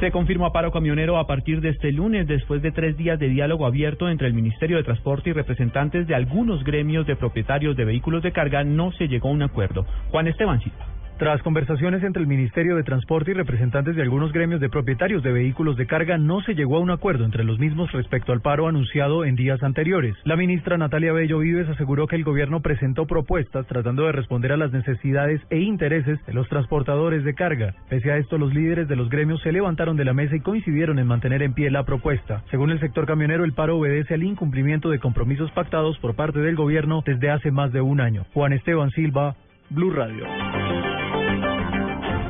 Se confirma paro camionero a partir de este lunes, después de tres días de diálogo abierto entre el Ministerio de Transporte y representantes de algunos gremios de propietarios de vehículos de carga, no se llegó a un acuerdo. Juan Esteban Silva. Tras conversaciones entre el Ministerio de Transporte y representantes de algunos gremios de propietarios de vehículos de carga, no se llegó a un acuerdo entre los mismos respecto al paro anunciado en días anteriores. La ministra Natalia Bello Vives aseguró que el gobierno presentó propuestas tratando de responder a las necesidades e intereses de los transportadores de carga. Pese a esto, los líderes de los gremios se levantaron de la mesa y coincidieron en mantener en pie la propuesta. Según el sector camionero, el paro obedece al incumplimiento de compromisos pactados por parte del gobierno desde hace más de un año. Juan Esteban Silva, Blue Radio.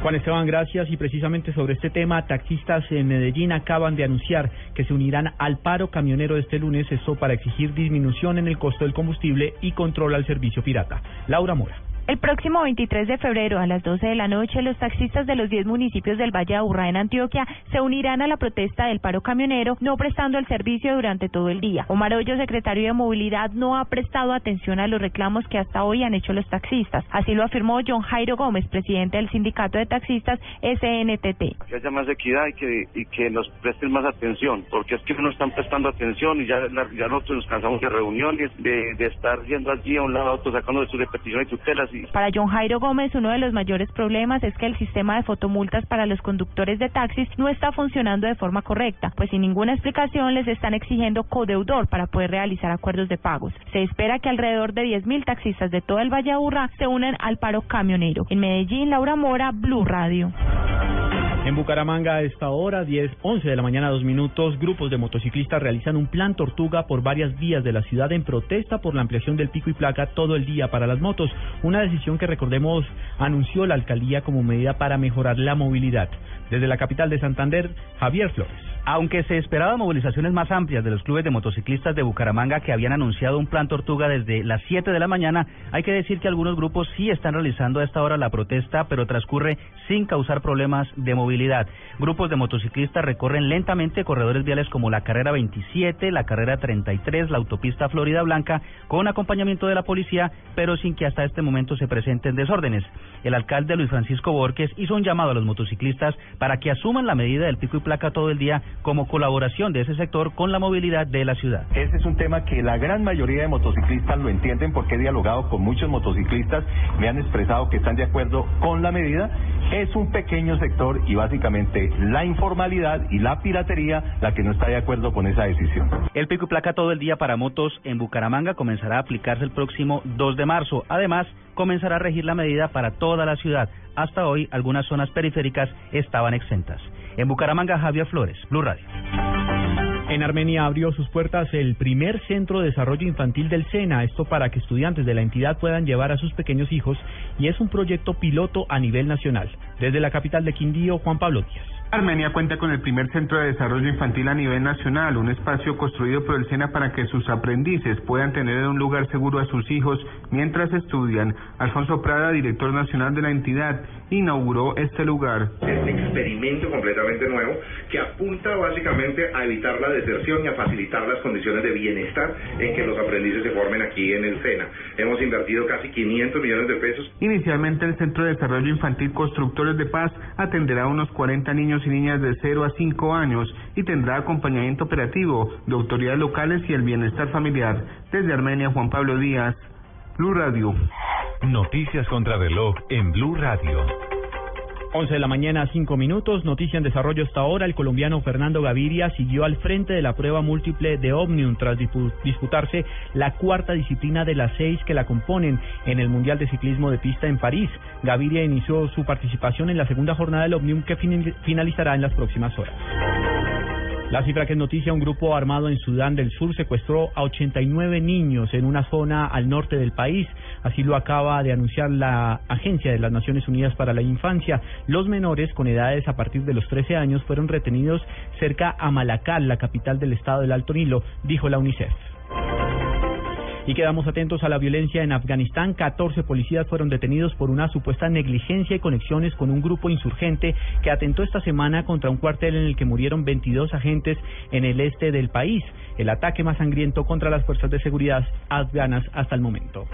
Juan Esteban, gracias. Y precisamente sobre este tema, taxistas en Medellín acaban de anunciar que se unirán al paro camionero este lunes, esto para exigir disminución en el costo del combustible y control al servicio pirata. Laura Mora. El próximo 23 de febrero a las 12 de la noche, los taxistas de los 10 municipios del Valle de Aburrá en Antioquia se unirán a la protesta del paro camionero, no prestando el servicio durante todo el día. Omar Hoyo, secretario de Movilidad, no ha prestado atención a los reclamos que hasta hoy han hecho los taxistas. Así lo afirmó John Jairo Gómez, presidente del sindicato de taxistas SNTT. Que haya más equidad y que, y que nos presten más atención, porque es que no están prestando atención y ya, ya nosotros nos cansamos de reuniones, de, de estar yendo allí a un lado a otro sacando de sus repeticiones y tutelas para John Jairo Gómez, uno de los mayores problemas es que el sistema de fotomultas para los conductores de taxis no está funcionando de forma correcta, pues sin ninguna explicación les están exigiendo codeudor para poder realizar acuerdos de pagos. Se espera que alrededor de 10.000 taxistas de todo el Valle Aburrá se unen al paro camionero. En Medellín, Laura Mora, Blue Radio. En Bucaramanga a esta hora, 10, 11 de la mañana, dos minutos, grupos de motociclistas realizan un plan tortuga por varias vías de la ciudad en protesta por la ampliación del pico y placa todo el día para las motos. Una decisión que recordemos anunció la alcaldía como medida para mejorar la movilidad. Desde la capital de Santander, Javier Flores. Aunque se esperaban movilizaciones más amplias de los clubes de motociclistas de Bucaramanga que habían anunciado un plan tortuga desde las 7 de la mañana, hay que decir que algunos grupos sí están realizando a esta hora la protesta, pero transcurre sin causar problemas de movilidad. Grupos de motociclistas recorren lentamente corredores viales como la carrera 27, la carrera 33, la autopista Florida Blanca, con acompañamiento de la policía, pero sin que hasta este momento se presenten desórdenes. El alcalde Luis Francisco Borges hizo un llamado a los motociclistas para que asuman la medida del pico y placa todo el día como colaboración de ese sector con la movilidad de la ciudad. Ese es un tema que la gran mayoría de motociclistas lo entienden porque he dialogado con muchos motociclistas, me han expresado que están de acuerdo con la medida. Es un pequeño sector y básicamente la informalidad y la piratería la que no está de acuerdo con esa decisión. El pico y placa todo el día para motos en Bucaramanga comenzará a aplicarse el próximo 2 de marzo. Además, comenzará a regir la medida para toda la ciudad. Hasta hoy, algunas zonas periféricas estaban exentas. En Bucaramanga, Javier Flores, Blue Radio. En Armenia abrió sus puertas el primer centro de desarrollo infantil del SENA, esto para que estudiantes de la entidad puedan llevar a sus pequeños hijos y es un proyecto piloto a nivel nacional. Desde la capital de Quindío, Juan Pablo Díaz. Armenia cuenta con el primer centro de desarrollo infantil a nivel nacional, un espacio construido por el SENA para que sus aprendices puedan tener un lugar seguro a sus hijos mientras estudian. Alfonso Prada, director nacional de la entidad, inauguró este lugar. Este experimento completamente nuevo que apunta básicamente a evitar la deserción y a facilitar las condiciones de bienestar en que los aprendices se formen aquí en el SENA. Hemos invertido casi 500 millones de pesos. Inicialmente el Centro de Desarrollo Infantil Constructores de Paz atenderá a unos 40 niños y niñas de 0 a 5 años y tendrá acompañamiento operativo de autoridades locales y el bienestar familiar. Desde Armenia, Juan Pablo Díaz, Blue Radio. Noticias contra reloj en Blue Radio. 11 de la mañana, 5 minutos. Noticia en desarrollo hasta ahora. El colombiano Fernando Gaviria siguió al frente de la prueba múltiple de Omnium tras disputarse la cuarta disciplina de las seis que la componen en el Mundial de Ciclismo de Pista en París. Gaviria inició su participación en la segunda jornada del Omnium que finalizará en las próximas horas. La cifra que es noticia, un grupo armado en Sudán del Sur secuestró a 89 niños en una zona al norte del país. Así lo acaba de anunciar la Agencia de las Naciones Unidas para la Infancia. Los menores con edades a partir de los 13 años fueron retenidos cerca a Malakal, la capital del estado del Alto Nilo, dijo la UNICEF. Y quedamos atentos a la violencia en Afganistán. 14 policías fueron detenidos por una supuesta negligencia y conexiones con un grupo insurgente que atentó esta semana contra un cuartel en el que murieron 22 agentes en el este del país. El ataque más sangriento contra las fuerzas de seguridad afganas hasta el momento.